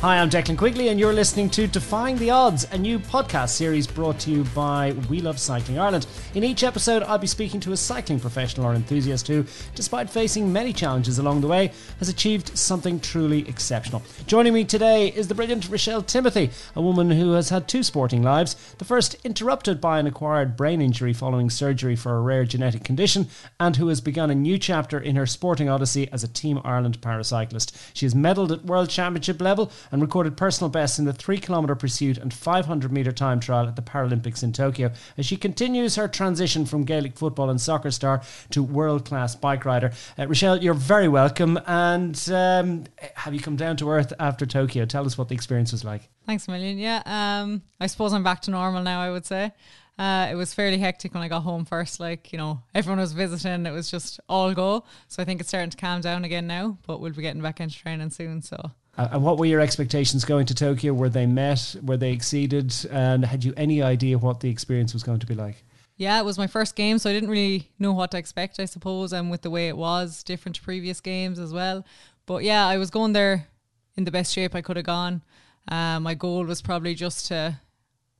Hi, I'm Declan Quigley, and you're listening to Defying the Odds, a new podcast series brought to you by We Love Cycling Ireland. In each episode, I'll be speaking to a cycling professional or enthusiast who, despite facing many challenges along the way, has achieved something truly exceptional. Joining me today is the brilliant Richael Timothy, a woman who has had two sporting lives. The first interrupted by an acquired brain injury following surgery for a rare genetic condition, and who has begun a new chapter in her sporting odyssey as a Team Ireland paracyclist. She has medalled at World Championship level and recorded personal bests in the 3 kilometre pursuit and 500 metre time trial at the Paralympics in Tokyo as she continues her transition from Gaelic football and soccer star to world class bike rider. Uh, Richael, you're very welcome. And um, have you come down to earth after Tokyo? Tell us what the experience was like. Thanks a million. Yeah, um, I suppose I'm back to normal now. I would say. Uh, it was fairly hectic when I got home first. Like, you know, everyone was visiting. It was just all go. So I think it's starting to calm down again now, but we'll be getting back into training soon. So uh, and what were your expectations going to Tokyo? Were they met? Were they exceeded? And had you any idea what the experience was going to be like? Yeah, it was my first game, so I didn't really know what to expect, I suppose, and with the way it was, different to previous games as well. But yeah, I was going there in the best shape I could have gone. Uh, my goal was probably just to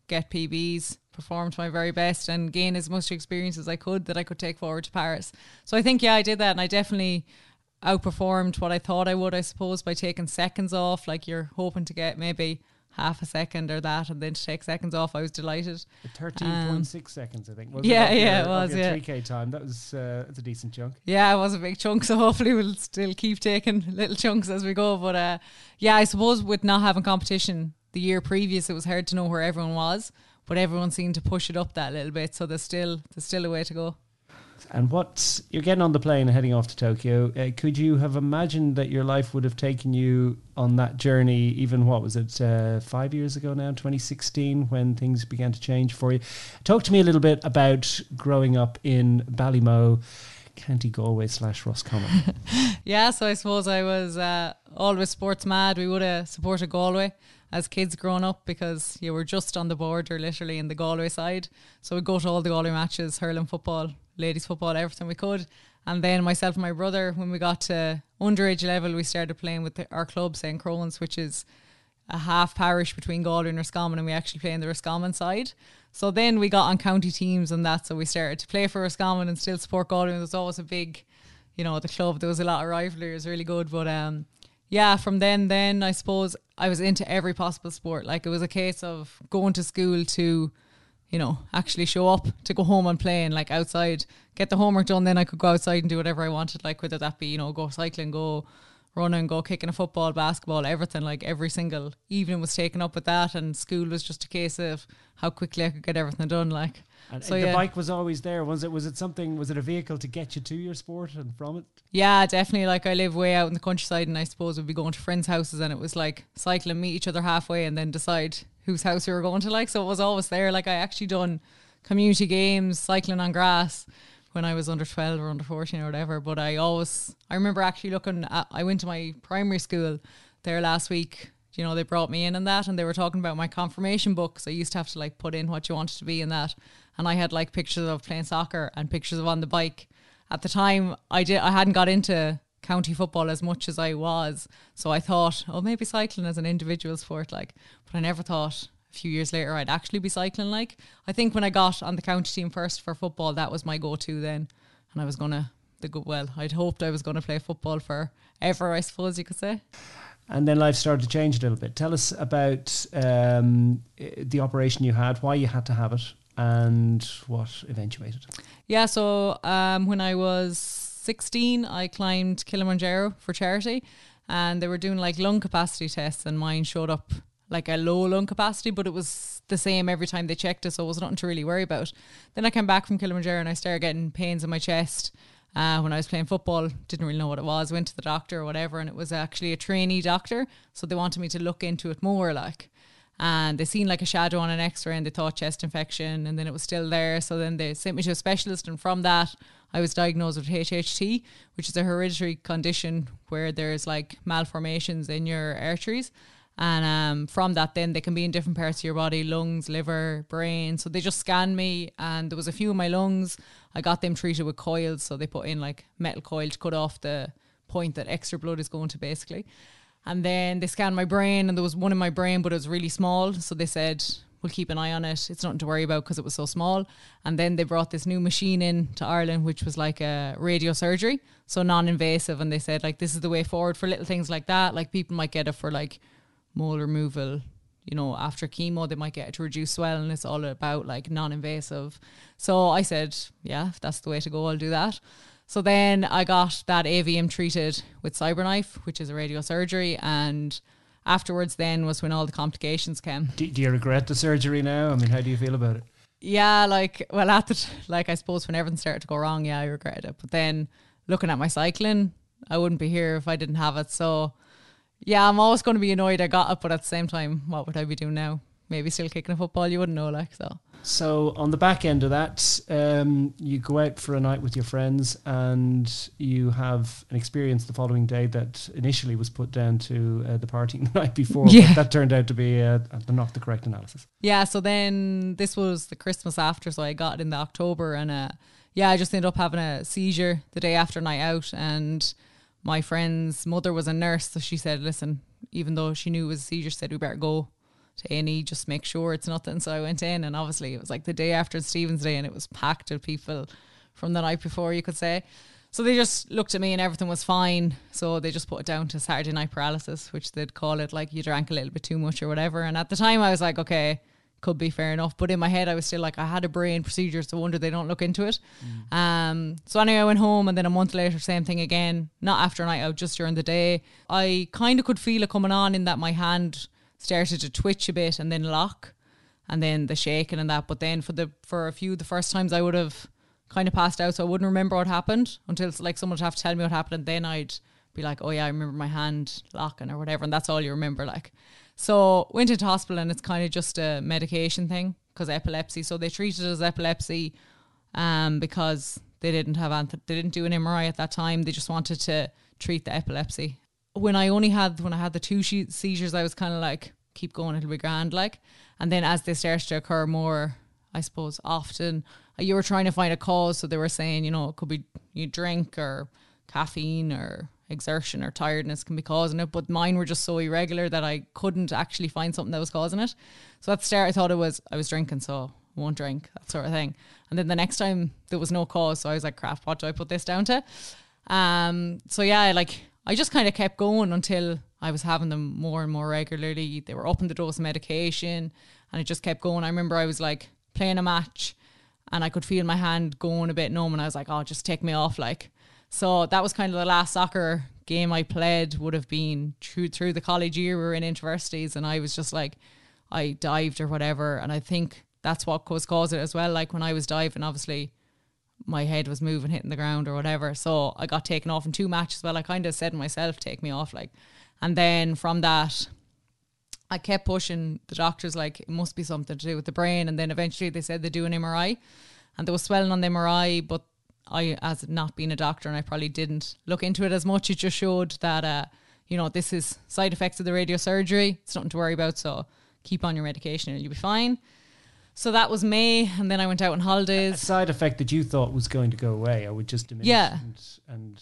get PBs, perform to my very best, and gain as much experience as I could that I could take forward to Paris. So I think, yeah, I did that, and I definitely outperformed what I thought I would, I suppose, by taking seconds off. Like you're hoping to get maybe half a second or that, and then to take seconds off, I was delighted. Thirteen point um, six seconds, I think. Was yeah, it yeah, your, it was. yeah, three k time. That was uh, that's a decent chunk. Yeah, it was a big chunk. So hopefully we'll still keep taking little chunks as we go. But uh, yeah, I suppose with not having competition the year previous, it was hard to know where everyone was. But everyone seemed to push it up that little bit, so there's still there's still a way to go. And what you're getting on the plane and heading off to Tokyo, uh, could you have imagined that your life would have taken you on that journey? Even what was it, uh, five years ago now, 2016, when things began to change for you? Talk to me a little bit about growing up in Ballymoe. County Galway slash Roscommon. yeah, so I suppose I was uh, always sports mad. We would have supported Galway as kids growing up because you were just on the border, literally in the Galway side. So we'd go to all the Galway matches, hurling football, ladies football, everything we could. And then myself and my brother, when we got to underage level, we started playing with the, our club, St. Croan's, which is a half parish between Galway and Roscommon, and we actually play in the Roscommon side. So then we got on county teams and that, so we started to play for Roscommon and still support Galway. There was always a big, you know, the club. There was a lot of rivalry. It was really good, but um, yeah, from then, then I suppose I was into every possible sport. Like it was a case of going to school to you know, actually show up to go home and play and like outside, get the homework done, then I could go outside and do whatever I wanted, like whether that be, you know, go cycling, go running, go kicking a football, basketball, everything. Like every single evening was taken up with that and school was just a case of how quickly I could get everything done. Like and so the yeah. bike was always there. Was it was it something was it a vehicle to get you to your sport and from it? Yeah, definitely. Like I live way out in the countryside and I suppose we'd be going to friends' houses and it was like cycling, meet each other halfway and then decide whose house we were going to like. So it was always there. Like I actually done community games, cycling on grass when I was under 12 or under 14 or whatever. But I always, I remember actually looking at, I went to my primary school there last week. You know, they brought me in and that, and they were talking about my confirmation books. I used to have to like put in what you wanted to be in that. And I had like pictures of playing soccer and pictures of on the bike. At the time, I did, I hadn't got into county football as much as I was. So I thought, oh, maybe cycling as an individual sport, like, but I never thought a few years later I'd actually be cycling. Like, I think when I got on the county team first for football, that was my go to then. And I was going to, the good, well, I'd hoped I was going to play football for ever, I suppose you could say. And then life started to change a little bit. Tell us about um, the operation you had, why you had to have it, and what eventuated. Yeah, so um, when I was 16, I climbed Kilimanjaro for charity and they were doing like lung capacity tests and mine showed up like a low lung capacity, but it was the same every time they checked it, so it was nothing to really worry about. Then I came back from Kilimanjaro and I started getting pains in my chest. Uh, when I was playing football, didn't really know what it was. Went to the doctor or whatever, and it was actually a trainee doctor, so they wanted me to look into it more. Like, and they seen like a shadow on an X-ray, and they thought chest infection, and then it was still there. So then they sent me to a specialist, and from that, I was diagnosed with HHT, which is a hereditary condition where there's like malformations in your arteries. And um, from that, then they can be in different parts of your body lungs, liver, brain. So they just scanned me, and there was a few in my lungs. I got them treated with coils. So they put in like metal coil to cut off the point that extra blood is going to basically. And then they scanned my brain, and there was one in my brain, but it was really small. So they said, we'll keep an eye on it. It's nothing to worry about because it was so small. And then they brought this new machine in to Ireland, which was like a radio surgery, so non-invasive. And they said like this is the way forward for little things like that. Like people might get it for like mole removal. You know, after chemo, they might get it to reduce swelling. It's all about like non-invasive. So I said, yeah, if that's the way to go, I'll do that. So then I got that AVM treated with CyberKnife, which is a radio surgery, and afterwards then was when all the complications came. Do, do you regret the surgery now? I mean, how do you feel about it? Yeah, like well, at the t- like I suppose when everything started to go wrong, yeah, I regretted it. But then looking at my cycling, I wouldn't be here if I didn't have it. So yeah, I'm always going to be annoyed I got it, but at the same time, what would I be doing now? Maybe still kicking a football. You wouldn't know, like so. So on the back end of that, um, you go out for a night with your friends, and you have an experience the following day that initially was put down to uh, the partying the night before. Yeah. But that turned out to be uh, not the correct analysis. Yeah, so then this was the Christmas after, so I got it in the October, and uh, yeah, I just ended up having a seizure the day after night out, and my friend's mother was a nurse, so she said, "Listen, even though she knew it was a seizure, said we better go to A&E, just make sure it's nothing." So I went in, and obviously it was like the day after Stephen's Day, and it was packed with people from the night before, you could say. So they just looked at me and everything was fine. So they just put it down to Saturday night paralysis, which they'd call it like you drank a little bit too much or whatever. And at the time I was like, okay, could be fair enough. But in my head I was still like, I had a brain procedure, so wonder they don't look into it. Um, so anyway, I went home and then a month later, same thing again. Not after a night out, just during the day. I kind of could feel it coming on in that my hand started to twitch a bit and then lock and then the shaking and that. But then for the for a few the first times I would have kind of passed out, so I wouldn't remember what happened until like someone would have to tell me what happened, and then I'd be like, oh yeah, I remember my hand locking or whatever, and that's all you remember. Like, so went into hospital, and it's kind of just a medication thing because epilepsy. So they treated it as epilepsy, um, because they didn't have anth- they didn't do an MRI at that time. They just wanted to treat the epilepsy. When I only had when I had the two seizures, I was kind of like, keep going, it'll be grand, like. And then as they started to occur more, I suppose often uh, you were trying to find a cause. So they were saying, you know, it could be you drink or caffeine or exertion or tiredness can be causing it. But mine were just so irregular that I couldn't actually find something that was causing it. So at the start, I thought it was I was drinking, so I won't drink that sort of thing. And then the next time there was no cause, so I was like, crap, what do I put this down to? Um, so yeah, like I just kind of kept going until I was having them more and more regularly. They were upping the dose of medication, and it just kept going. I remember I was like playing a match, and I could feel my hand going a bit numb, and I was like, "Oh, just take me off!" Like, so that was kind of the last soccer game I played. Would have been through through the college year. We were in universities, and I was just like, I dived or whatever, and I think that's what was causing it as well. Like when I was diving, obviously my head was moving, hitting the ground or whatever. So I got taken off in two matches. Well, I kind of said myself, take me off, like. And then from that, I kept pushing the doctors, like, it must be something to do with the brain. And then eventually they said they do an MRI. And there was swelling on the MRI, but I, as not being a doctor, and I probably didn't look into it as much, it just showed that, uh, you know, this is side effects of the radiosurgery. It's nothing to worry about. So keep on your medication and you'll be fine. So that was May, and then I went out on A holidays. side effect that you thought was going to go away, I would just diminish. Yeah. And, and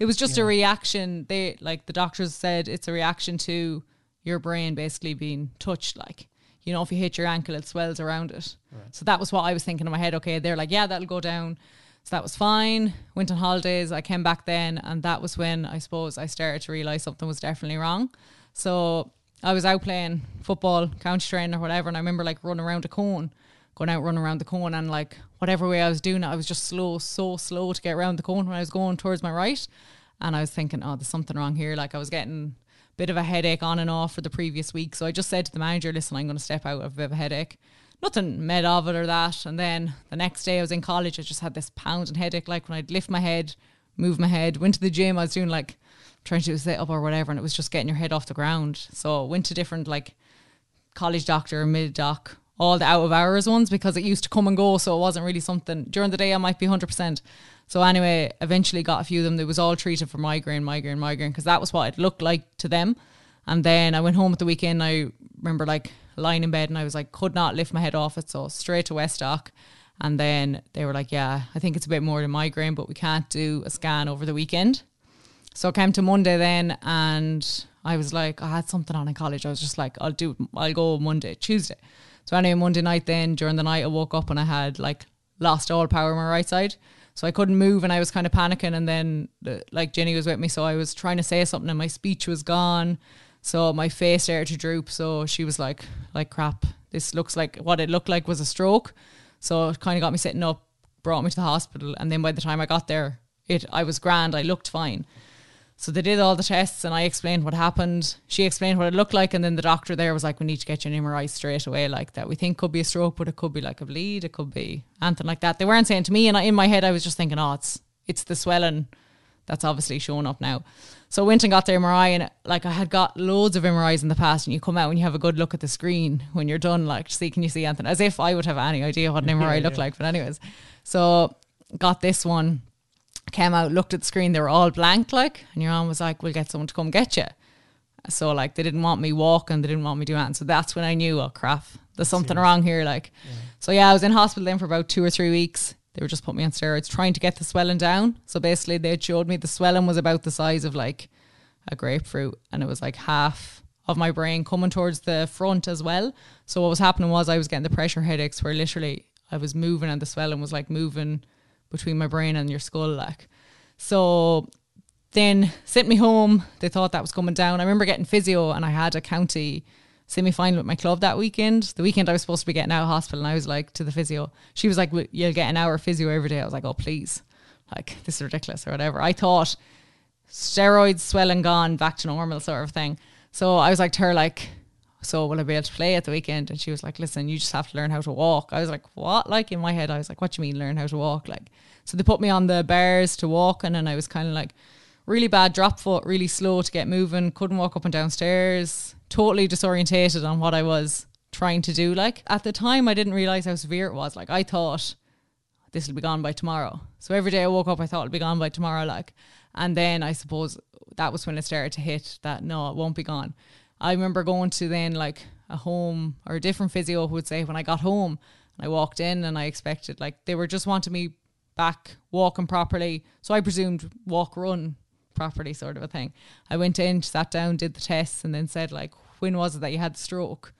It was just a reaction. They like the doctors said it's a reaction to your brain basically being touched. Like you know, if you hit your ankle, it swells around it. So that was what I was thinking in my head. Okay, they're like, yeah, that'll go down. So that was fine. Went on holidays. I came back then, and that was when I suppose I started to realize something was definitely wrong. So I was out playing football, county training or whatever, and I remember like running around a cone, going out running around the cone, and like whatever way I was doing it, I was just slow, so slow to get around the cone when I was going towards my right, and I was thinking, oh, there's something wrong here. Like I was getting a bit of a headache on and off for the previous week, so I just said to the manager, listen, I'm going to step out of a bit of a headache. Nothing med of it or that. And then the next day I was in college, I just had this pounding headache. Like when I'd lift my head, move my head, went to the gym, I was doing like trying to do a sit up or whatever, and it was just getting your head off the ground. So went to different like college doctor, MiDoc, all the out of hours ones because it used to come and go. So it wasn't really something during the day. I might be hundred percent. So anyway, eventually got a few of them. They was all treated for migraine, migraine, migraine because that was what it looked like to them. And then I went home at the weekend. I remember like lying in bed and I was like could not lift my head off it. So straight to Westdoc. And then they were like, yeah, I think it's a bit more than migraine, but we can't do a scan over the weekend. So I came to Monday then and I was like, I had something on in college. I was just like, I'll do, I'll go Monday, Tuesday. So anyway, Monday night then during the night I woke up and I had like lost all power on my right side. So I couldn't move and I was kind of panicking. And then like Jenny was with me, so I was trying to say something and my speech was gone. So my face started to droop. So she was like, like crap. This looks like what it looked like was a stroke. So it kind of got me sitting up, brought me to the hospital, and then by the time I got there, it I was grand. I looked fine. So they did all the tests and I explained what happened. She explained what it looked like and then the doctor there was like, We need to get you an MRI straight away like that. We think could be a stroke, but it could be like a bleed, it could be anything like that. They weren't saying to me and I, in my head I was just thinking, Oh, it's it's the swelling that's obviously showing up now. So I went and got the MRI and like I had got loads of MRIs in the past and you come out and you have a good look at the screen when you're done, like see can you see anything? As if I would have any idea what an MRI yeah, looked yeah. like. But anyways. So got this one came out, looked at the screen, they were all blank, like, and your mom was like, We'll get someone to come get you. So, like, they didn't want me walking, they didn't want me doing that. So that's when I knew, oh, crap, there's something Seriously. wrong here. Like, yeah. so yeah, I was in hospital then for about two or three weeks. They were just putting me on steroids, trying to get the swelling down. So basically, they showed me the swelling was about the size of like a grapefruit, and it was like half of my brain coming towards the front as well. So what was happening was I was getting the pressure headaches where literally I was moving and the swelling was like moving between my brain and your skull, like. So then sent me home. They thought that was coming down. I remember getting physio, and I had a county semi final with my club that weekend. The weekend I was supposed to be getting out of hospital, and I was like to the physio. She was like, "You'll get an hour physio every day." I was like, "Oh please, like this is ridiculous or whatever." I thought steroids, swelling gone, back to normal sort of thing. So I was like to her, like, so will I be able to play at the weekend? And she was like, listen, you just have to learn how to walk. I was like, what? Like in my head, I was like, what do you mean learn how to walk? Like, so they put me on the bars to walk, and then I was kind of like really bad drop foot, really slow to get moving, couldn't walk up and down stairs, totally disorientated on what I was trying to do. Like at the time, I didn't realize how severe it was. Like I thought this will be gone by tomorrow. So every day I woke up, I thought it'll be gone by tomorrow. Like, and then I suppose that was when it started to hit that no, it won't be gone. I remember going to then like a home or a different physio who would say when I got home and I walked in and I expected like they were just wanting me back walking properly. So I presumed walk run properly sort of a thing. I went in, sat down, did the tests and then said like when was it that you had the stroke?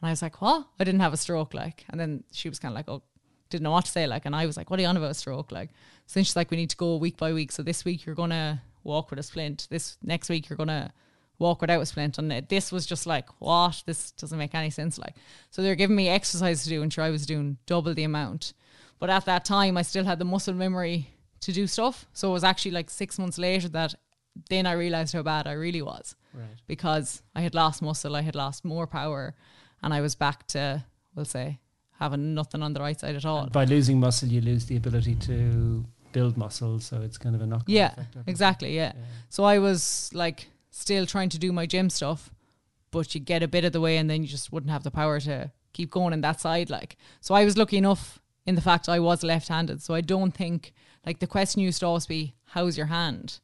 And I was like, What? I didn't have a stroke like and then she was kinda like, Oh, didn't know what to say like and I was like, What are you on about a stroke? Like so she's like, We need to go week by week. So this week you're gonna walk with a splint. This next week you're gonna walk without a splint. And this was just like, what? This doesn't make any sense. Like, so they're giving me exercise to do, and sure, I was doing double the amount. But at that time, I still had the muscle memory to do stuff. So it was actually like six months later that then I realized how bad I really was. Right. Because I had lost muscle, I had lost more power, and I was back to, we'll say, having nothing on the right side at all. And by losing muscle, you lose the ability to build muscle, so it's kind of a knock. Yeah, exactly. Yeah. yeah. So I was like still trying to do my gym stuff, but you get a bit of the way and then you just wouldn't have the power to keep going in that side. Like, so I was lucky enough in the fact I was left handed. So I don't think, like, the question used to always be, How's your hand?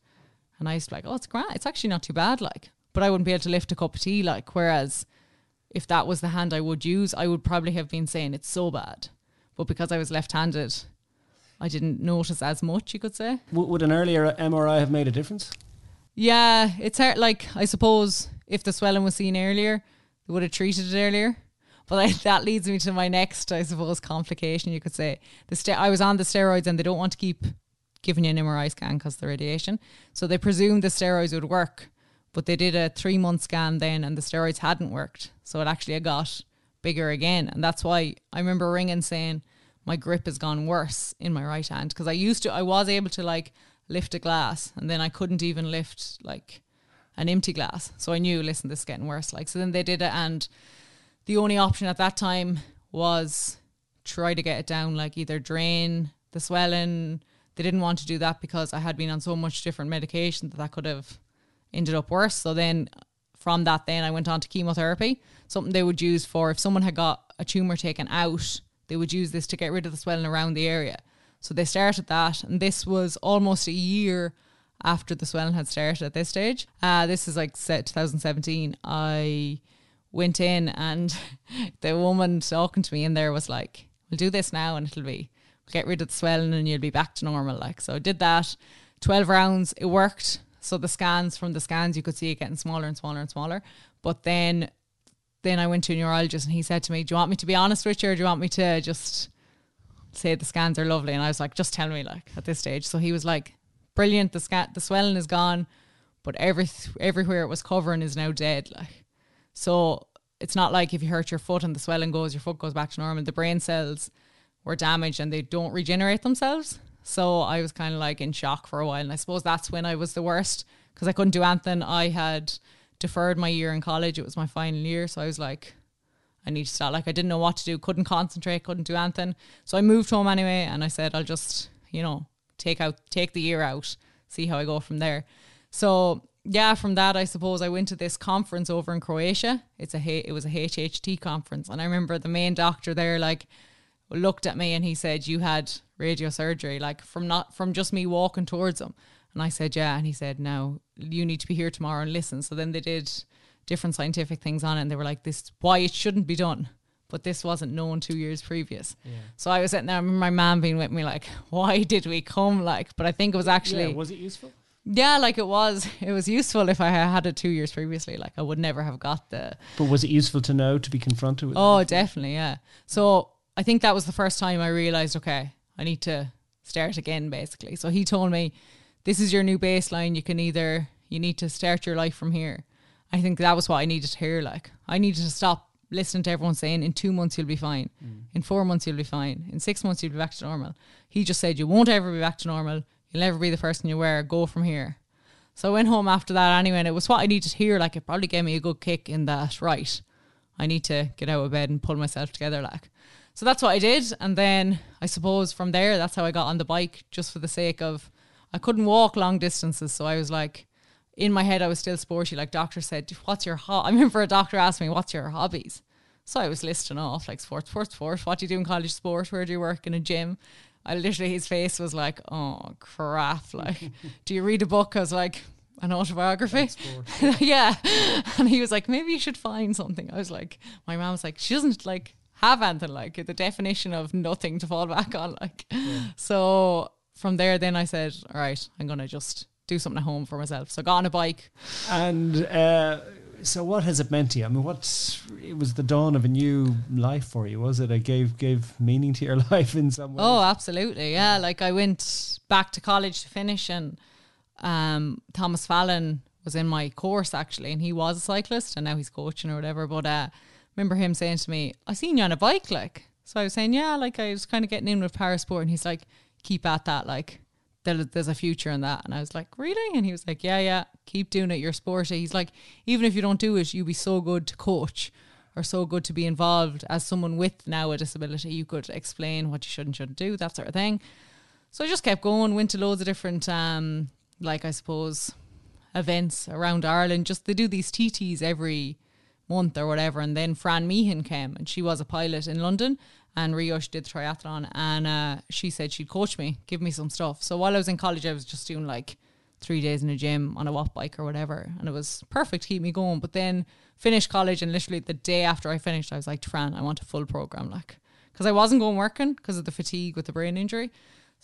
And I used to be like, Oh, it's great. It's actually not too bad. Like, but I wouldn't be able to lift a cup of tea. Like, whereas if that was the hand I would use, I would probably have been saying it's so bad. But because I was left handed, I didn't notice as much, you could say. would an earlier MRI have made a difference? Yeah, it's hard. Like I suppose if the swelling was seen earlier, they would have treated it earlier. But I, that leads me to my next, I suppose, complication. You could say the st- I was on the steroids, and they don't want to keep giving you an MRI scan because the radiation. So they presumed the steroids would work, but they did a three month scan then, and the steroids hadn't worked. So it actually got bigger again, and that's why I remember ringing saying my grip has gone worse in my right hand because I used to, I was able to like lift a glass and then I couldn't even lift like an empty glass. So I knew, listen, this is getting worse. Like, so then they did it and the only option at that time was try to get it down, like either drain the swelling. They didn't want to do that because I had been on so much different medication that that could have ended up worse. So then from that, then I went on to chemotherapy, something they would use for if someone had got a tumor taken out, they would use this to get rid of the swelling around the area. So they started that, and this was almost a year after the swelling had started at this stage. Uh, this is like 2017. I went in, and the woman talking to me in there was like, We'll do this now, and it'll be, we'll get rid of the swelling, and you'll be back to normal. Like, so I did that 12 rounds, it worked. So the scans from the scans, you could see it getting smaller and smaller and smaller. But then, then I went to a neurologist and he said to me, "Do you want me to be honest with you, or do you want me to just say the scans are lovely?" And I was like, "Just tell me, like at this stage." So he was like, "Brilliant. The scan, the swelling is gone, but every everywhere it was covering is now dead. Like, so it's not like if you hurt your foot and the swelling goes, your foot goes back to normal. The brain cells were damaged and they don't regenerate themselves." So I was kind of like in shock for a while. And I suppose that's when I was the worst because I couldn't do anything. I had deferred my year in college. It was my final year. So I was like, I need to start. Like, I didn't know what to do, couldn't concentrate, couldn't do anything. So I moved home anyway. And I said, I'll just, you know, take out, take the year out, see how I go from there. So yeah, from that, I suppose I went to this conference over in Croatia. It's a it was a HHT conference, and I remember the main doctor there like looked at me and he said, "You had radio surgery, like from not from just me walking towards him." And I said, "Yeah," and he said, "Now you need to be here tomorrow and listen." So then they did different scientific things on it, and they were like, "This why it shouldn't be done." But this wasn't known two years previous. Yeah. So I was sitting there, I remember my mom being with me, like, why did we come? Like, but I think it was actually. Yeah, was it useful? Yeah, like it was. It was useful if I had it two years previously. Like I would never have got the. But was it useful to know to be confronted with? Oh, definitely, yeah. So I think that was the first time I realized, okay, I need to start again, basically. So he told me, this is your new baseline. You can either, you need to start your life from here. I think that was what I needed to hear. Like, I needed to stop listening to everyone saying, in two months you'll be fine. Mm. In four months you'll be fine. In six months you'll be back to normal. He just said, you won't ever be back to normal. You'll never be the person you were. Go from here. So I went home after that anyway, and it was what I needed to hear. Like, it probably gave me a good kick in that, right, I need to get out of bed and pull myself together. Like, so that's what I did. And then I suppose from there, that's how I got on the bike just for the sake of, I couldn't walk long distances. So I was like, in my head, I was still sporty. Like doctor said, what's your hobby? I remember a doctor asked me, what's your hobbies? So I was listing off like sports, sports, sports. What do you do in college sport? Where do you work in a gym? I literally, his face was like, oh crap. Like, do you read a book? I was like, an autobiography. yeah. And he was like, maybe you should find something. I was like, my mom was like, she doesn't like have anything like the definition of nothing to fall back on like yeah. so from there then I said all right I'm gonna just do something at home for myself. So I got on a bike. And uh, so what has it meant to you? I mean what's it was the dawn of a new life for you was it? It gave gave meaning to your life in some way? Oh absolutely. Yeah like I went back to college to finish and um, Thomas Fallon was in my course actually and he was a cyclist and now he's coaching or whatever. But uh remember him saying to me, I seen you on a bike, like. So I was saying, yeah, like I was kind of getting in with parasport. And he's like, keep at that, like, there's a future in that. And I was like, really? And he was like, yeah, yeah, keep doing it. You're sporty. He's like, even if you don't do it, you'd be so good to coach or so good to be involved as someone with now a disability. You could explain what you should and shouldn't do, that sort of thing. So I just kept going, went to loads of different, um, like, I suppose, events around Ireland. Just they do these TTs every month or whatever. And then Fran Meehan came and she was a pilot in London and Rio she did the triathlon and uh, she said she'd coach me, give me some stuff. So while I was in college, I was just doing like three days in a gym on a Wattbike or whatever. And it was perfect to keep me going. But then finished college and literally the day after I finished, I was like, Fran, I want a full program. Like, because I wasn't going working because of the fatigue with the brain injury.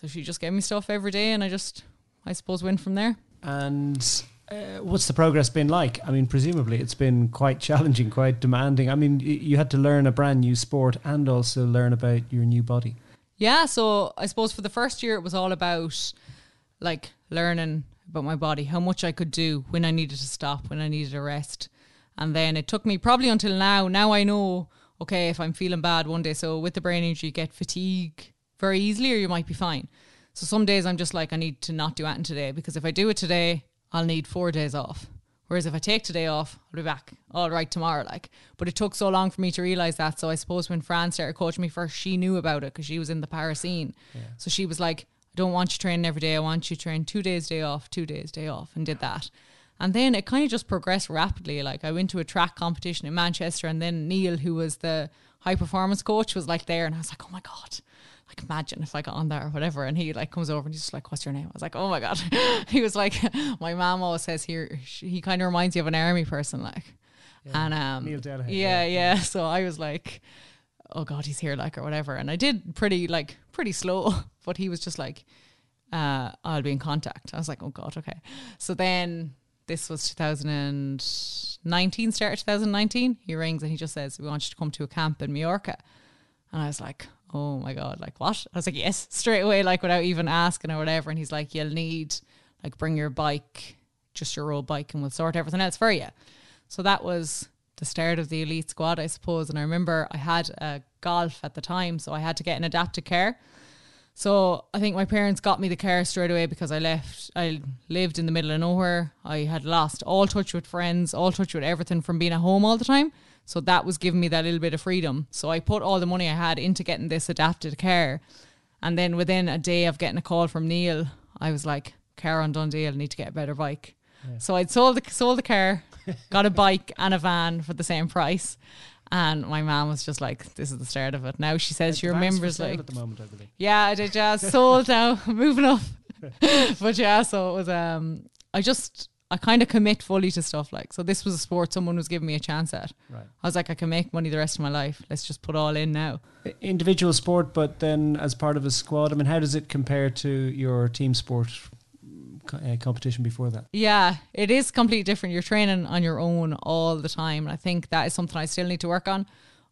So she just gave me stuff every day and I just, I suppose, went from there. And uh, what's the progress been like? I mean, presumably it's been quite challenging, quite demanding. I mean, you had to learn a brand new sport and also learn about your new body. Yeah, so I suppose for the first year it was all about like learning about my body, how much I could do, when I needed to stop, when I needed a rest. And then it took me probably until now. Now I know, okay, if I'm feeling bad one day, so with the brain injury, you get fatigue very easily or you might be fine. So some days I'm just like, I need to not do anything today because if I do it today, I'll need four days off. Whereas if I take today off, I'll be back all right tomorrow. Like, but it took so long for me to realize that. So I suppose when Fran started coaching me first, she knew about it because she was in the para scene. Yeah. So she was like, "I don't want you training every day. I want you to train two days day off, two days day off," and did that. And then it kind of just progressed rapidly. Like I went to a track competition in Manchester, and then Neil, who was the high performance coach, was like there, and I was like, "Oh my god." Like imagine if I got on there or whatever. And he like comes over and he's just like, what's your name? I was like, oh my God. he was like, my mom always says here, he kind of reminds you of an army person. Like, yeah. and um, Neil yeah, yeah, yeah. So I was like, oh God, he's here like or whatever. And I did pretty like pretty slow, but he was just like, uh, I'll be in contact. I was like, oh God, okay. So then this was 2019, start of 2019. He rings and he just says, we want you to come to a camp in Mallorca. And I was like, oh my God, like what? I was like, yes, straight away, like without even asking or whatever. And he's like, you'll need, like, bring your bike, just your road bike, and we'll sort everything else for you. So that was the start of the elite squad, I suppose. And I remember I had a golf at the time, so I had to get an adapted car. So I think my parents got me the car straight away because I left. I lived in the middle of nowhere. I had lost all touch with friends, all touch with everything from being at home all the time. So that was giving me that little bit of freedom. So I put all the money I had into getting this adapted care. And then within a day of getting a call from Neil, I was like, car on Dundee, I need to get a better bike. Yeah. So I'd sold the sold the car, got a bike and a van for the same price. And my mom was just like, "This is the start of it." Now she says she remembers like at the moment, I believe. Yeah, I did. Yeah, sold now, moving up. but yeah, so it was. Um, I just I kind of commit fully to stuff like. So this was a sport someone was giving me a chance at. Right. I was like, I can make money the rest of my life. Let's just put all in now. Individual sport, but then as part of a squad. I mean, how does it compare to your team sport uh, competition before that? Yeah, it is completely different. You're training on your own all the time, and I think that is something I still need to work on.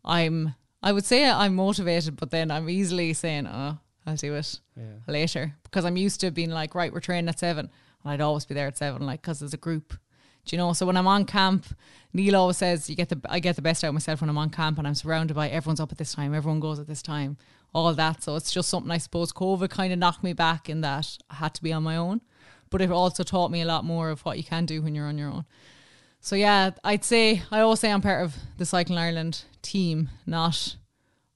I'm, I would say I'm motivated, but then I'm easily saying, "Oh, I'll do it yeah. later," because I'm used to being like, "Right, we're training at seven. And I'd always be there at seven, like, because there's a group. Do you know? So when I'm on camp, Neil always says, "You get the I get the best out of myself when I'm on camp, and I'm surrounded by everyone's up at this time, everyone goes at this time, all that." So it's just something I suppose COVID kind of knocked me back in that I had to be on my own, but it also taught me a lot more of what you can do when you're on your own. So yeah, I'd say I always say I'm part of the Cycling Ireland team, not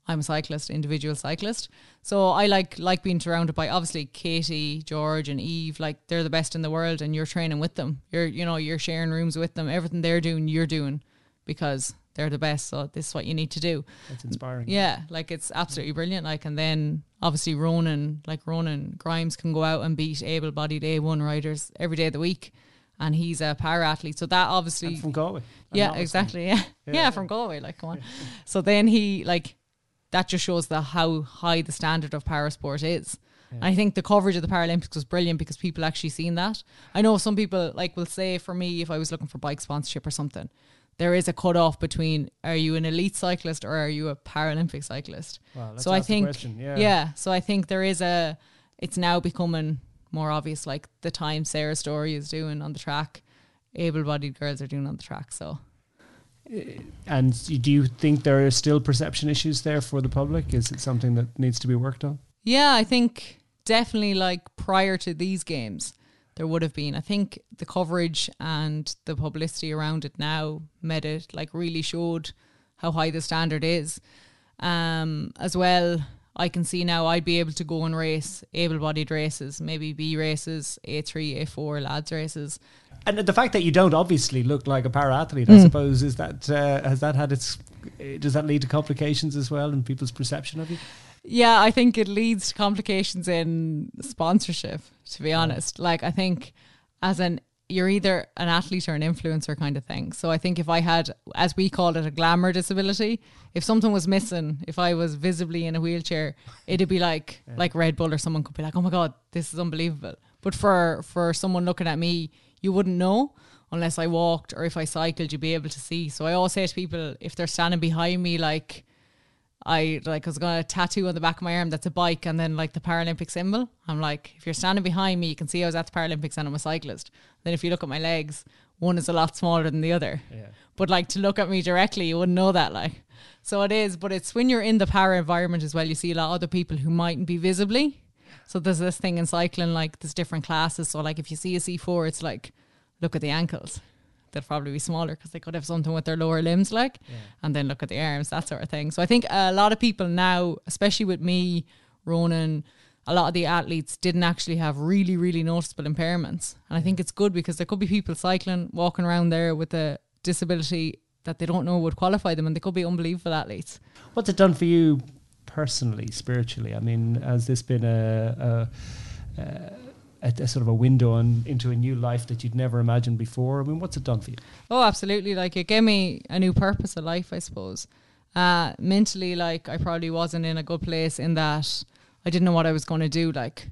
I'm a cyclist, individual cyclist. So I like like being surrounded by obviously Katie, George, and Eve. Like they're the best in the world, and you're training with them. You're you know you're sharing rooms with them. Everything they're doing, you're doing because they're the best. So this is what you need to do. It's inspiring. Yeah, like it's absolutely brilliant. Like and then obviously Ronan, like Ronan Grimes, can go out and beat able-bodied A1 riders every day of the week and he's a para athlete. So that obviously and from Galway. Yeah, exactly. Yeah. yeah. yeah, from Galway. Like, come on. so then he like that just shows the how high the standard of para sport is. Yeah. I think the coverage of the Paralympics was brilliant because people actually seen that. I know some people like will say for me if I was looking for bike sponsorship or something, there is a cut off between are you an elite cyclist or are you a Paralympic cyclist? so I think yeah. yeah, so I think there is a it's now becoming more obvious like the time Sarah Storey is doing on the track, able bodied girls are doing on the track. So and do you think there are still perception issues there for the public? Is it something that needs to be worked on? Yeah, I think definitely like prior to these games, there would have been. I think the coverage and the publicity around it now made it like really showed how high the standard is. Um, as well, I can see now I'd be able to go and race able bodied races, maybe B races, A3, A4 lads races. And the fact that you don't obviously look like a para athlete, I mm. suppose, is that uh, has that had its does that lead to complications as well in people's perception of you? Yeah, I think it leads to complications in sponsorship. To be honest, like I think as an you're either an athlete or an influencer kind of thing. So I think if I had, as we call it, a glamour disability, if something was missing, if I was visibly in a wheelchair, it'd be like yeah. like Red Bull or someone could be like, "Oh my god, this is unbelievable." But for for someone looking at me, you wouldn't know unless I walked or if I cycled, you'd be able to see. So I always say to people, if they're standing behind me, like I like I was gonna tattoo on the back of my arm that's a bike and then like the Paralympic symbol. I'm like, if you're standing behind me, you can see I was at the Paralympics and I'm a cyclist. Then if you look at my legs, one is a lot smaller than the other. Yeah. But like to look at me directly, you wouldn't know that. Like, so it is. But it's when you're in the para environment as well. You see a lot of other people who mightn't be visibly. So there's this thing in cycling, like there's different classes. So like if you see a C4, it's like look at the ankles they'd probably be smaller because they could have something with their lower limbs, like, yeah. and then look at the arms, that sort of thing. So I think a lot of people now, especially with me, Ronan, a lot of the athletes didn't actually have really, really noticeable impairments. And I think it's good because there could be people cycling, walking around there with a disability that they don't know would qualify them, and they could be unbelievable athletes. What's it done for you personally, spiritually? I mean, has this been a, a, a a, a, sort of a window on, into a new life that you'd never imagined before? I mean, what's it done for you? Oh, absolutely. Like it gave me a new purpose of life, I suppose. Uh, mentally, like I probably wasn't in a good place in that I didn't know what I was going to do. Like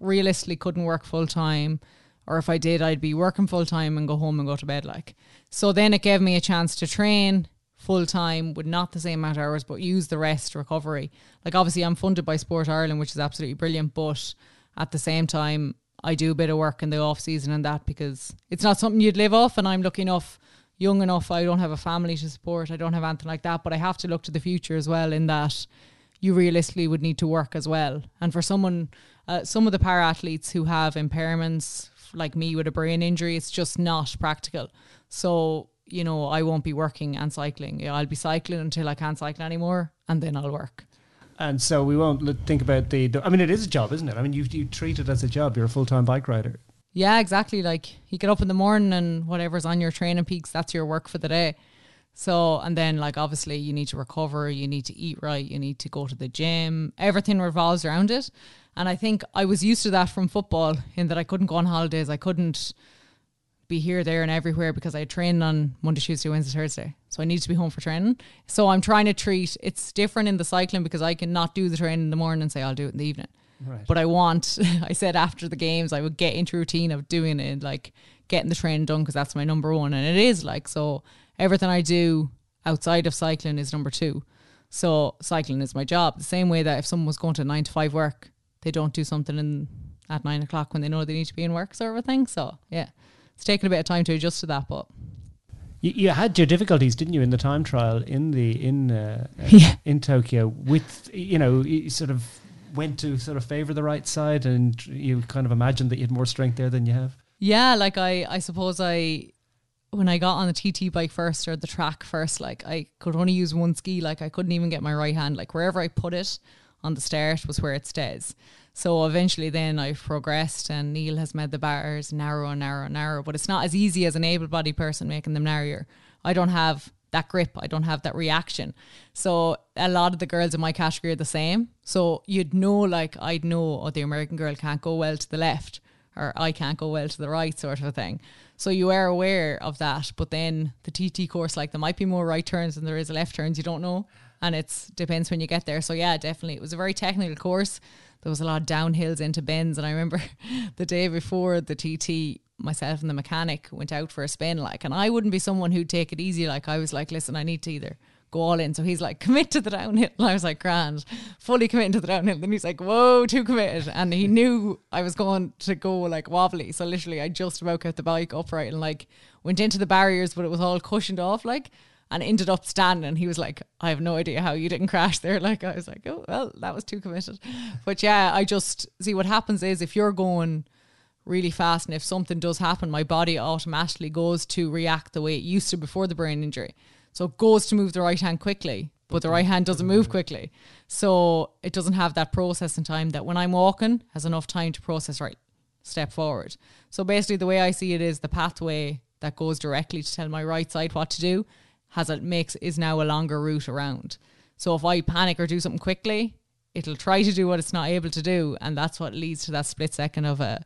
realistically couldn't work full time, or if I did, I'd be working full time and go home and go to bed. Like, so then it gave me a chance to train full time with not the same amount of hours, but use the rest recovery. Like, obviously, I'm funded by Sport Ireland, which is absolutely brilliant, but at the same time, I do a bit of work in the off season and that because it's not something you'd live off. And I'm lucky enough, young enough. I don't have a family to support. I don't have anything like that. But I have to look to the future as well. In that, you realistically would need to work as well. And for someone, uh, some of the para athletes who have impairments like me with a brain injury, it's just not practical. So you know, I won't be working and cycling. I'll be cycling until I can't cycle anymore, and then I'll work. And so we won't think about the, the. I mean, it is a job, isn't it? I mean, you you treat it as a job. You're a full time bike rider. Yeah, exactly. Like you get up in the morning and whatever's on your TrainingPeaks, that's your work for the day. So, and then like obviously you need to recover, you need to eat right, you need to go to the gym. Everything revolves around it. And I think I was used to that from football in that I couldn't go on holidays. I couldn't be here, there, and everywhere because I train on Monday, Tuesday, Wednesday, Thursday. So I need to be home for training. So I'm trying to treat it's different in the cycling because I can not do the training in the morning and say I'll do it in the evening. Right. But I want, I said after the games, I would get into routine of doing it, like getting the training done because that's my number one. And it is like, so everything I do outside of cycling is number two. So cycling is my job. The same way that if someone was going to nine to five work, they don't do something in, at nine o'clock when they know they need to be in work, sort of a thing. So yeah, it's taken a bit of time to adjust to that, but you, you had your difficulties, didn't you, in the time trial in the in uh, yeah. in Tokyo with you know you sort of went to sort of favor the right side, and you kind of imagined that you had more strength there than you have. Yeah, like I I suppose I when I got on the TT bike first or the track first, like I could only use one ski. Like I couldn't even get my right hand. Like wherever I put it on the start was where it stays. So eventually, then I've progressed, and Neil has made the bars narrow and narrow and narrow. But it's not as easy as an able-bodied person making them narrower. I don't have that grip. I don't have that reaction. So a lot of the girls in my category are the same. So you'd know, like I'd know, oh, the American girl can't go well to the left, or I can't go well to the right, sort of a thing. So you are aware of that. But then the TT course, like there might be more right turns than there is left turns. You don't know, and it depends when you get there. So yeah, definitely, it was a very technical course there was a lot of downhills into bends. And I remember the day before the TT, myself and the mechanic went out for a spin, like, and I wouldn't be someone who'd take it easy. Like, I was like, listen, I need to either go all in. So he's like, commit to the downhill. And I was like, grand, fully committing to the downhill. Then he's like, whoa, too committed. And he knew I was going to go like wobbly. So literally, I just about got the bike upright and like went into the barriers, but it was all cushioned off. Like, and ended up standing. He was like, I have no idea how you didn't crash there. Like, I was like, oh, well, that was too committed. But yeah, I just see what happens is if you're going really fast and if something does happen, my body automatically goes to react the way it used to before the brain injury. So it goes to move the right hand quickly, but the right hand doesn't move quickly. So it doesn't have that processing time that when I'm walking has enough time to process right, step forward. So basically the way I see it is the pathway that goes directly to tell my right side what to do has it makes is now a longer route around. So if I panic or do something quickly, it'll try to do what it's not able to do, and that's what leads to that split second of a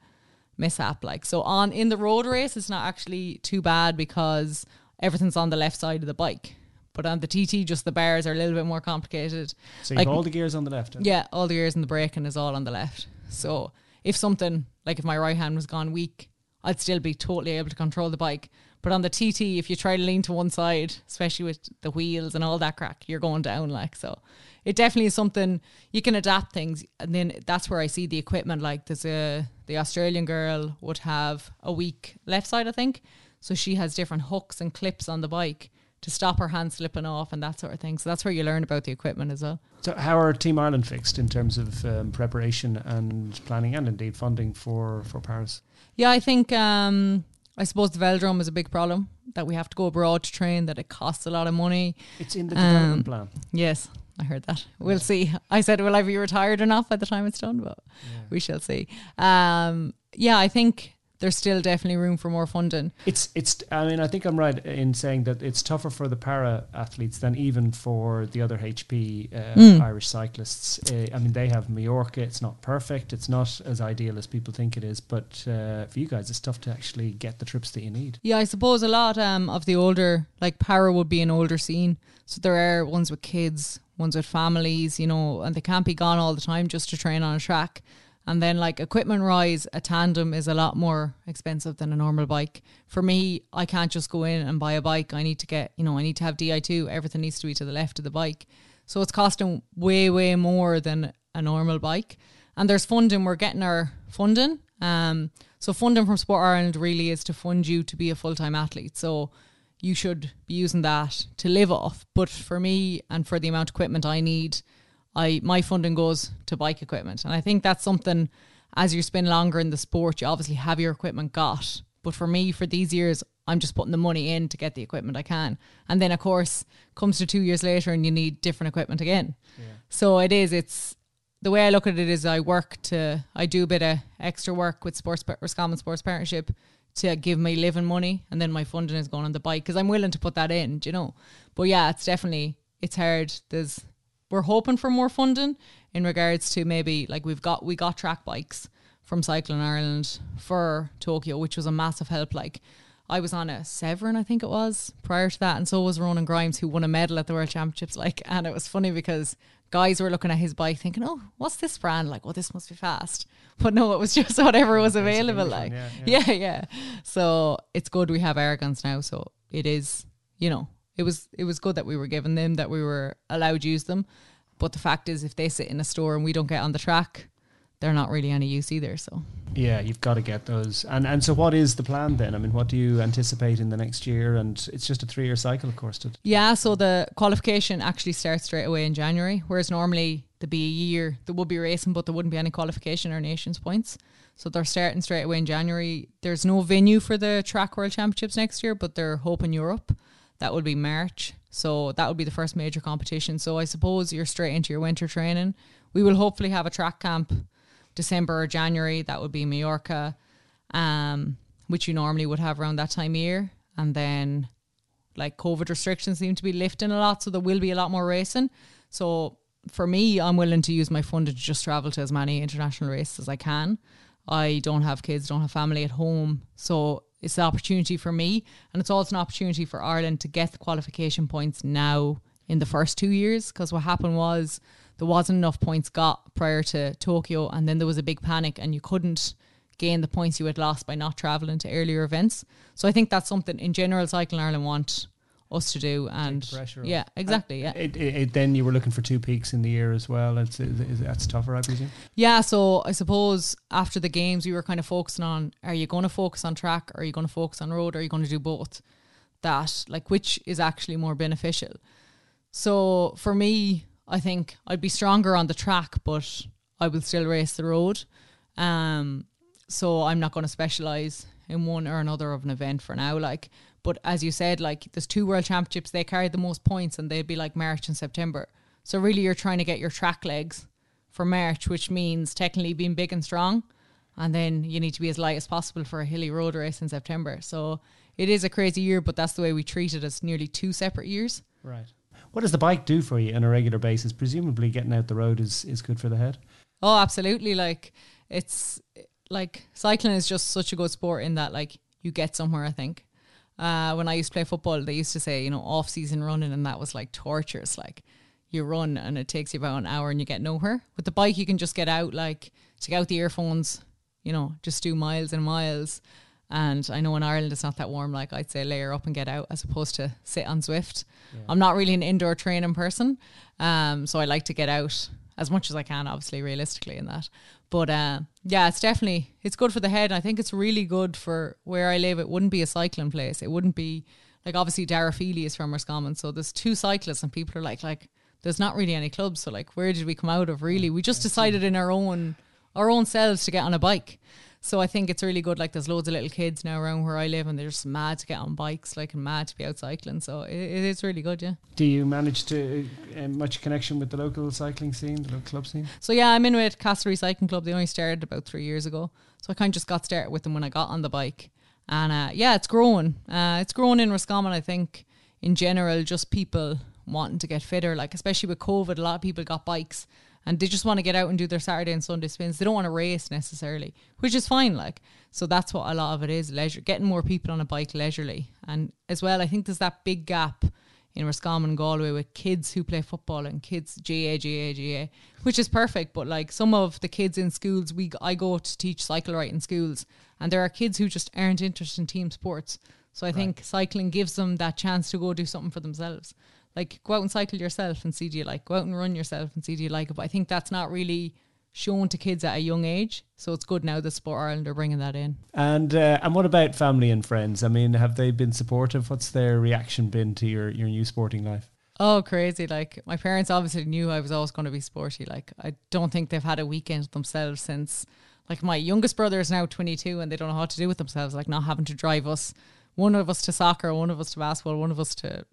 mishap. Like so, on in the road race, it's not actually too bad because everything's on the left side of the bike. But on the TT, just the bars are a little bit more complicated. So like, all the gears on the left. Yeah, all the gears and the braking is all on the left. So if something like if my right hand was gone weak, I'd still be totally able to control the bike. But on the TT, if you try to lean to one side, especially with the wheels and all that crack, you're going down like so. It definitely is something you can adapt things, and then that's where I see the equipment. Like there's a the Australian girl would have a weak left side, I think, so she has different hooks and clips on the bike to stop her hand slipping off and that sort of thing. So that's where you learn about the equipment as well. So how are Team Ireland fixed in terms of um, preparation and planning and indeed funding for for Paris? Yeah, I think um, I suppose the velodrome is a big problem that we have to go abroad to train, that it costs a lot of money. It's in the development um, plan. Yes, I heard that. We'll yeah. see. I said, will I be retired enough by the time it's done? But yeah. we shall see. Um, yeah, I think there's still definitely room for more funding. It's it's. I mean, I think I'm right in saying that it's tougher for the para athletes than even for the other HP uh, mm. Irish cyclists. Uh, I mean, they have Majorca. It's not perfect. It's not as ideal as people think it is. But uh, for you guys, it's tough to actually get the trips that you need. Yeah, I suppose a lot um, of the older, like para, would be an older scene. So there are ones with kids, ones with families, you know, and they can't be gone all the time just to train on a track. And then like equipment rise, a tandem is a lot more expensive than a normal bike. For me, I can't just go in and buy a bike. I need to get, you know, I need to have Di2. Everything needs to be to the left of the bike. So it's costing way, way more than a normal bike. And there's funding. We're getting our funding. Um, so funding from Sport Ireland really is to fund you to be a full time athlete. So you should be using that to live off. But for me and for the amount of equipment I need, I my funding goes to bike equipment, and I think that's something as you spend longer in the sport, you obviously have your equipment got. But for me, for these years, I'm just putting the money in to get the equipment I can, and then of course comes to two years later, and you need different equipment again. Yeah. So it is. It's the way I look at it is I work to I do a bit of extra work with sports Roscommon Sports Partnership to give me living money, and then my funding is going on the bike because I'm willing to put that in, do you know. But yeah, it's definitely it's hard. There's we're hoping for more funding in regards to maybe like we've got we got track bikes from Cycling Ireland for Tokyo, which was a massive help. Like I was on a Severn, I think it was, prior to that, and so was Ronan Grimes, who won a medal at the World Championships. Like, and it was funny because guys were looking at his bike, thinking, "Oh, what's this brand? Like, well, this must be fast." But no, it was just whatever was available. Like, yeah yeah. yeah, yeah. So it's good we have Airguns now. So it is, you know, it was it was good that we were given them, that we were allowed to use them. But the fact is, if they sit in a store and we don't get on the track, they're not really any use either. So yeah, you've got to get those. And and so, what is the plan then? I mean, what do you anticipate in the next year? And it's just a three year cycle, of course. To yeah, so the qualification actually starts straight away in January, whereas normally there'd be a year there would be racing, but there wouldn't be any qualification or nations points. So they're starting straight away in January. There's no venue for the track world championships next year, but they're hoping Europe. That would be March. So that would be the first major competition. So I suppose you're straight into your winter training. We will hopefully have a track camp December or January. That would be Mallorca, um, which you normally would have around that time of year. And then like COVID restrictions seem to be lifting a lot, so there will be a lot more racing. So for me, I'm willing to use my funding to just travel to as many international races as I can. I don't have kids, don't have family at home, so it's an opportunity for me, and it's also an opportunity for Ireland to get the qualification points now in the first two years. Because what happened was there wasn't enough points got prior to Tokyo, and then there was a big panic, and you couldn't gain the points you had lost by not traveling to earlier events. So I think that's something in general Cycling Ireland want us to do and yeah exactly yeah. it, it, it, then you were looking for two peaks in the year as well. It's, it, that's tougher i presume yeah so i suppose after the games we were kind of focusing on are you going to focus on track? Or are you going to focus on road? Or are you going to do both that like which is actually more beneficial? So for me i think i'd be stronger on the track but i will still race the road. Um so i'm not going to specialize in one or another of an event for now like but as you said, like there's two world championships, they carry the most points and they'd be like March and September. So really you're trying to get your track legs for March, which means technically being big and strong. And then you need to be as light as possible for a hilly road race in September. So it is a crazy year, but that's the way we treat it as nearly two separate years. Right. What does the bike do for you on a regular basis? Presumably getting out the road is, is good for the head. Oh, absolutely. Like it's like cycling is just such a good sport in that like you get somewhere, I think. Uh, when I used to play football, they used to say, you know, off season running, and that was like torture. It's like you run and it takes you about an hour and you get nowhere. With the bike, you can just get out, like take out the earphones, you know, just do miles and miles. And I know in Ireland it's not that warm. Like I'd say, layer up and get out as opposed to sit on Zwift. Yeah. I'm not really an indoor training person, um, so I like to get out as much as I can, obviously, realistically, in that. But uh, yeah, it's definitely it's good for the head. I think it's really good for where I live. It wouldn't be a cycling place. It wouldn't be like obviously Dara Feely is from Roscommon, so there's two cyclists, and people are like like there's not really any clubs. So like, where did we come out of? Really, we just decided in our own our own selves to get on a bike. So I think it's really good. Like there's loads of little kids now around where I live, and they're just mad to get on bikes, like and mad to be out cycling. So it, it is really good, yeah. Do you manage to uh, much connection with the local cycling scene, the local club scene? So yeah, I'm in with Castlerea Cycling Club. They only started about three years ago, so I kind of just got started with them when I got on the bike, and uh, yeah, it's growing. Uh, it's growing in Roscommon. I think in general, just people wanting to get fitter, like especially with COVID, a lot of people got bikes and they just want to get out and do their Saturday and Sunday spins. They don't want to race necessarily, which is fine. Like, so that's what a lot of it is leisure, getting more people on a bike leisurely. And as well, I think there's that big gap in Roscommon, and Galway, with kids who play football and kids GA, GA, GA, which is perfect. But like some of the kids in schools, we I go to teach cycle right in schools, and there are kids who just aren't interested in team sports. So I think cycling gives them that chance to go do something for themselves. Like go out and cycle yourself and see do you like. Go out and run yourself and see do you like it. But I think that's not really shown to kids at a young age. So it's good now that Sport Ireland are bringing that in. And uh, and what about family and friends? I mean, have they been supportive? What's their reaction been to your, your new sporting life? Oh, crazy. Like, my parents obviously knew I was always going to be sporty. Like, I don't think they've had a weekend themselves since, like, my youngest brother is now 22 and they don't know what to do with themselves, like, not having to drive us, one of us to soccer, one of us to basketball, one of us to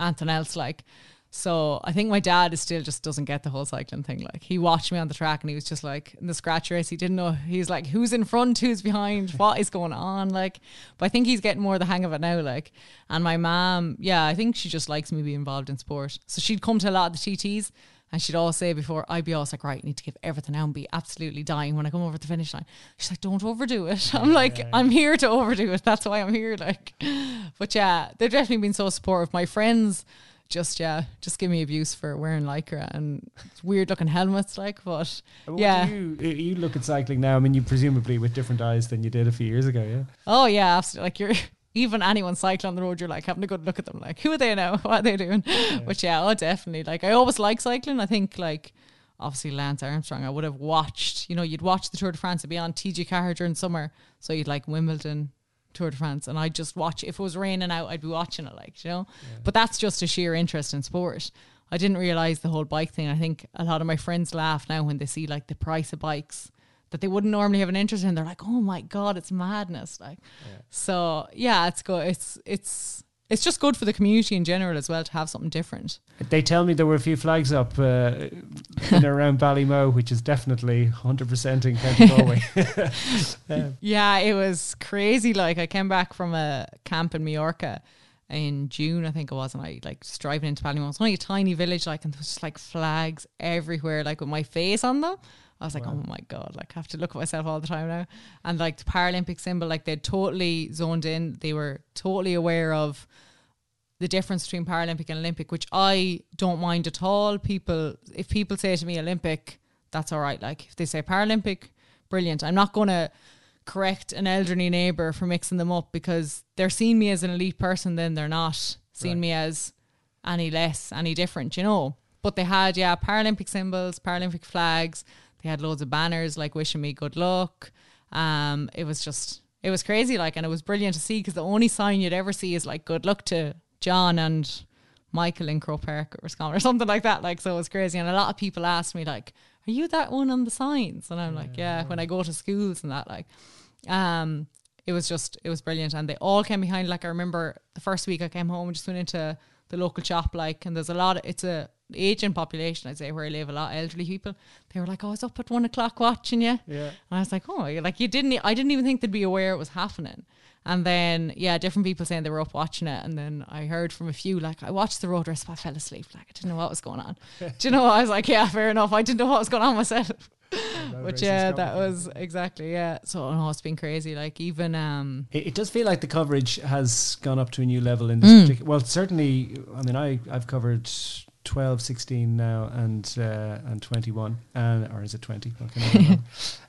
anything else. Like, so I think my dad is still just doesn't get the whole cycling thing. Like he watched me on the track and he was just like in the scratch race. He didn't know. He's like, who's in front, who's behind, what is going on? Like, but I think he's getting more the hang of it now. Like, and my mom, yeah, I think she just likes me being involved in sport. So she'd come to a lot of the TTs. And she'd always say before I'd be always like, right, I need to give everything out and be absolutely dying when I come over the finish line. She's like, don't overdo it. I'm like, I'm here to overdo it. That's why I'm here. Like, but yeah, they've definitely been so supportive. My friends, just yeah, just give me abuse for wearing lycra and weird looking helmets, like. But What yeah, you, you look at cycling now. I mean, you presumably with different eyes than you did a few years ago. Yeah. oh yeah, absolutely. Like you're even anyone cycling on the road, you're like having a good look at them, like who are they now? What are they doing? But yeah, oh definitely. Like I always like cycling. I think like. Obviously, Lance Armstrong. I would have watched. You know, you'd watch the Tour de France. It'd be on TG Car during summer, so you'd like Wimbledon, Tour de France, and I'd just watch. If it was raining out, I'd be watching it, like you know. But that's just a sheer interest in sport. I didn't realize the whole bike thing. I think a lot of my friends laugh now when they see like the price of bikes that they wouldn't normally have an interest in. They're like, "Oh my god, it's madness!" Like, so yeah, it's good. It's it's it's just good for the community in general as well to have something different. They tell me there were a few flags up uh, in around Ballymoe, which is definitely 100% in County Galway. Um, Yeah, it was crazy. Like I came back from a camp in Majorca in June, I think it was, and I like just driving into Ballymoe. It's only a tiny village, like, and there was just like flags everywhere, like with my face on them. I was like, oh my god, like I have to look at myself all the time now. And like the Paralympic symbol, like they'd totally zoned in. They were totally aware of the difference between Paralympic and Olympic, which I don't mind at all. People, if people say to me Olympic, that's all right. Like if they say Paralympic, brilliant. I'm not going to correct an elderly neighbor for mixing them up because they're seeing me as an elite person, then they're not seeing Right. me as any less, any different, you know. But they had, yeah, Paralympic symbols, Paralympic flags. They had loads of banners like wishing me good luck. Um, it was just, it was crazy, like, and it was brilliant to see because the only sign you'd ever see is like good luck to John and Michael in Croke Park or Scotland or something like that. Like, so it was crazy. And a lot of people asked me, like, are you that one on the signs? And I'm like, yeah, when I go to schools and that, like, um, it was just, it was brilliant. And they all came behind. Like, I remember the first week I came home and just went into the local shop, like, and there's a lot of, it's a aging population, I'd say, where I live, a lot of elderly people. They were like, oh, I was up at one o'clock watching you. yeah. And I was like, oh, like you didn't, I didn't even think they'd be aware it was happening. And then, yeah, different people saying they were up watching it. And then I heard from a few, like, I watched the road race, but I fell asleep. Like, I didn't know what was going on. Do you know? I was like, yeah, fair enough. I didn't know what was going on myself. But yeah, that was exactly, yeah. So, no, it's been crazy. Like, even, um, It, it does feel like the coverage has gone up to a new level in this Mm. particular. Well, certainly, I mean, I, I've covered 12, 16 now and uh, and 21, uh, or is it 20? What can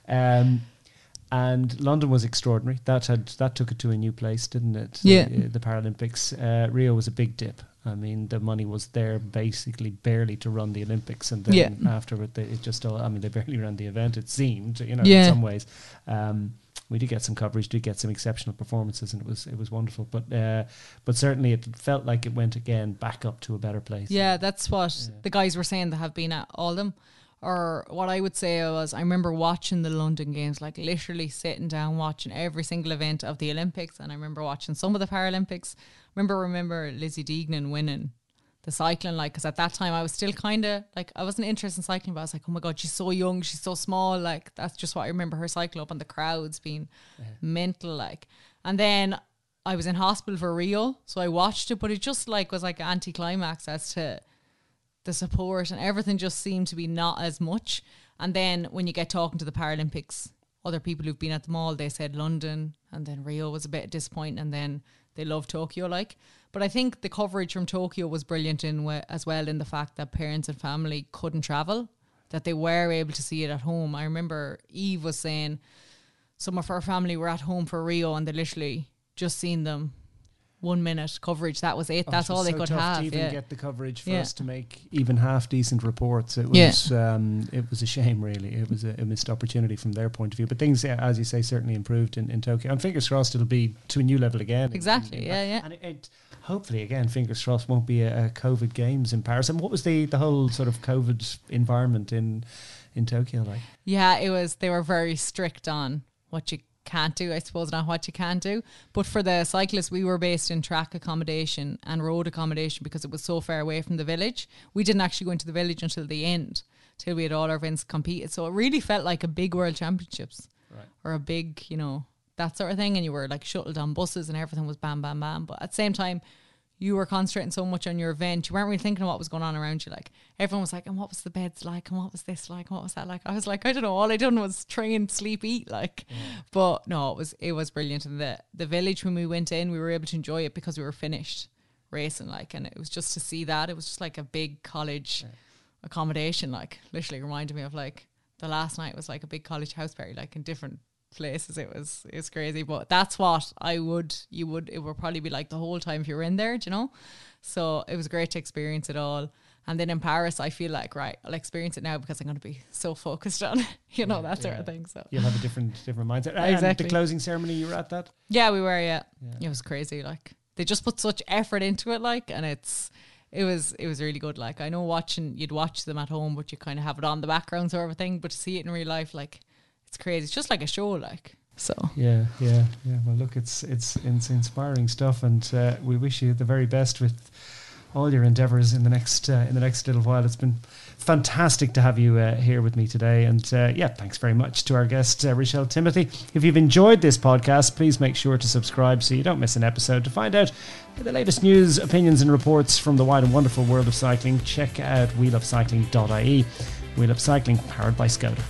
um, and London was extraordinary. That had that took it to a new place, didn't it? Yeah. The, the Paralympics. Uh, Rio was a big dip. I mean, the money was there basically barely to run the Olympics, and then Yeah. afterward, they, it just all. I mean, they barely ran the event. It seemed, you know, Yeah. in some ways. Um, we did get some coverage, did get some exceptional performances, and it was it was wonderful. But uh, but certainly, it felt like it went again back up to a better place. Yeah, that's what Yeah. the guys were saying that have been at all them. Or what I would say was, I remember watching the London Games, like literally sitting down watching every single event of the Olympics, and I remember watching some of the Paralympics. Remember, remember Lizzie Deignan winning the cycling, like because at that time I was still kind of like I wasn't interested in cycling, but I was like, oh my god, she's so young, she's so small. Like that's just what I remember her cycling up, and the crowds being mental, like. And then I was in hospital for Rio, so I watched it, but it just like was like anticlimax as to the support and everything just seemed to be not as much. And then when you get talking to the Paralympics, other people who've been at them all, they said London and then Rio was a bit disappointing and then they love Tokyo like. But I think the coverage from Tokyo was brilliant in as well in the fact that parents and family couldn't travel, that they were able to see it at home. I remember Eve was saying some of her family were at home for Rio and they literally just seen them one minute coverage. That was it. Oh, That's it was all they could have. To even yeah. get the coverage for Yeah. us to make even half decent reports. It Yeah. was um, it was a shame, really. It was a, a missed opportunity from their point of view. But things, yeah, as you say, certainly improved in, in Tokyo. And fingers crossed, it'll be to a new level again. Exactly, in- in- yeah, yeah. And it, it hopefully again, fingers crossed, won't be a, a COVID games in Paris. And what was the the whole sort of COVID environment in in Tokyo like? Yeah, it was. They were very strict on what you can't do, I suppose, not what you can do. But for the cyclists, we were based in track accommodation and road accommodation because it was so far away from the village. We didn't actually go into the village until the end, till we had all our events competed. So it really felt like a big World Championships Right. or a big, you know, that sort of thing. And you were like shuttled on buses and everything was bam, bam, bam. But at the same time, you were concentrating so much on your event, you weren't really thinking of what was going on around you. Like everyone was like, and what was the beds like, and what was this like, and what was that like? I was like, I don't know. All I done was train, sleep, eat. Like, but no, it was it was brilliant. And the the village when we went in, we were able to enjoy it because we were finished racing. Like, and it was just to see that. It was just like a big college accommodation. Like, literally reminded me of like the last night was like a big college house party, like in different places. It was it's crazy, but that's what I would you would it would probably be like the whole time if you were in there, do you know. So it was great to experience it all. And then in Paris, I feel like right, I'll experience it now because I'm going to be so focused on, you know, that sort of thing. So You'll have a different different mindset. And Exactly. the closing ceremony, you were at that. yeah, we were. Yeah. Yeah. it was crazy. Like they just put such effort into it. Like, and it's it was it was really good. Like I know watching you'd watch them at home, but you kind of have it on the background sort of thing. But to see it in real life, like it's crazy. It's just like a show. Like so. Yeah, yeah, yeah. Well, look, it's it's it's inspiring stuff, and uh, we wish you the very best with all your endeavours in the next uh, in the next little while. It's been fantastic to have you uh, here with me today, and uh, yeah, thanks very much to our guest uh, Richael Timothy. If you've enjoyed this podcast, please make sure to subscribe so you don't miss an episode. To find out the latest news, opinions, and reports from the wide and wonderful world of cycling, check out welovecycling.ie. We Love Cycling, powered by Skoda.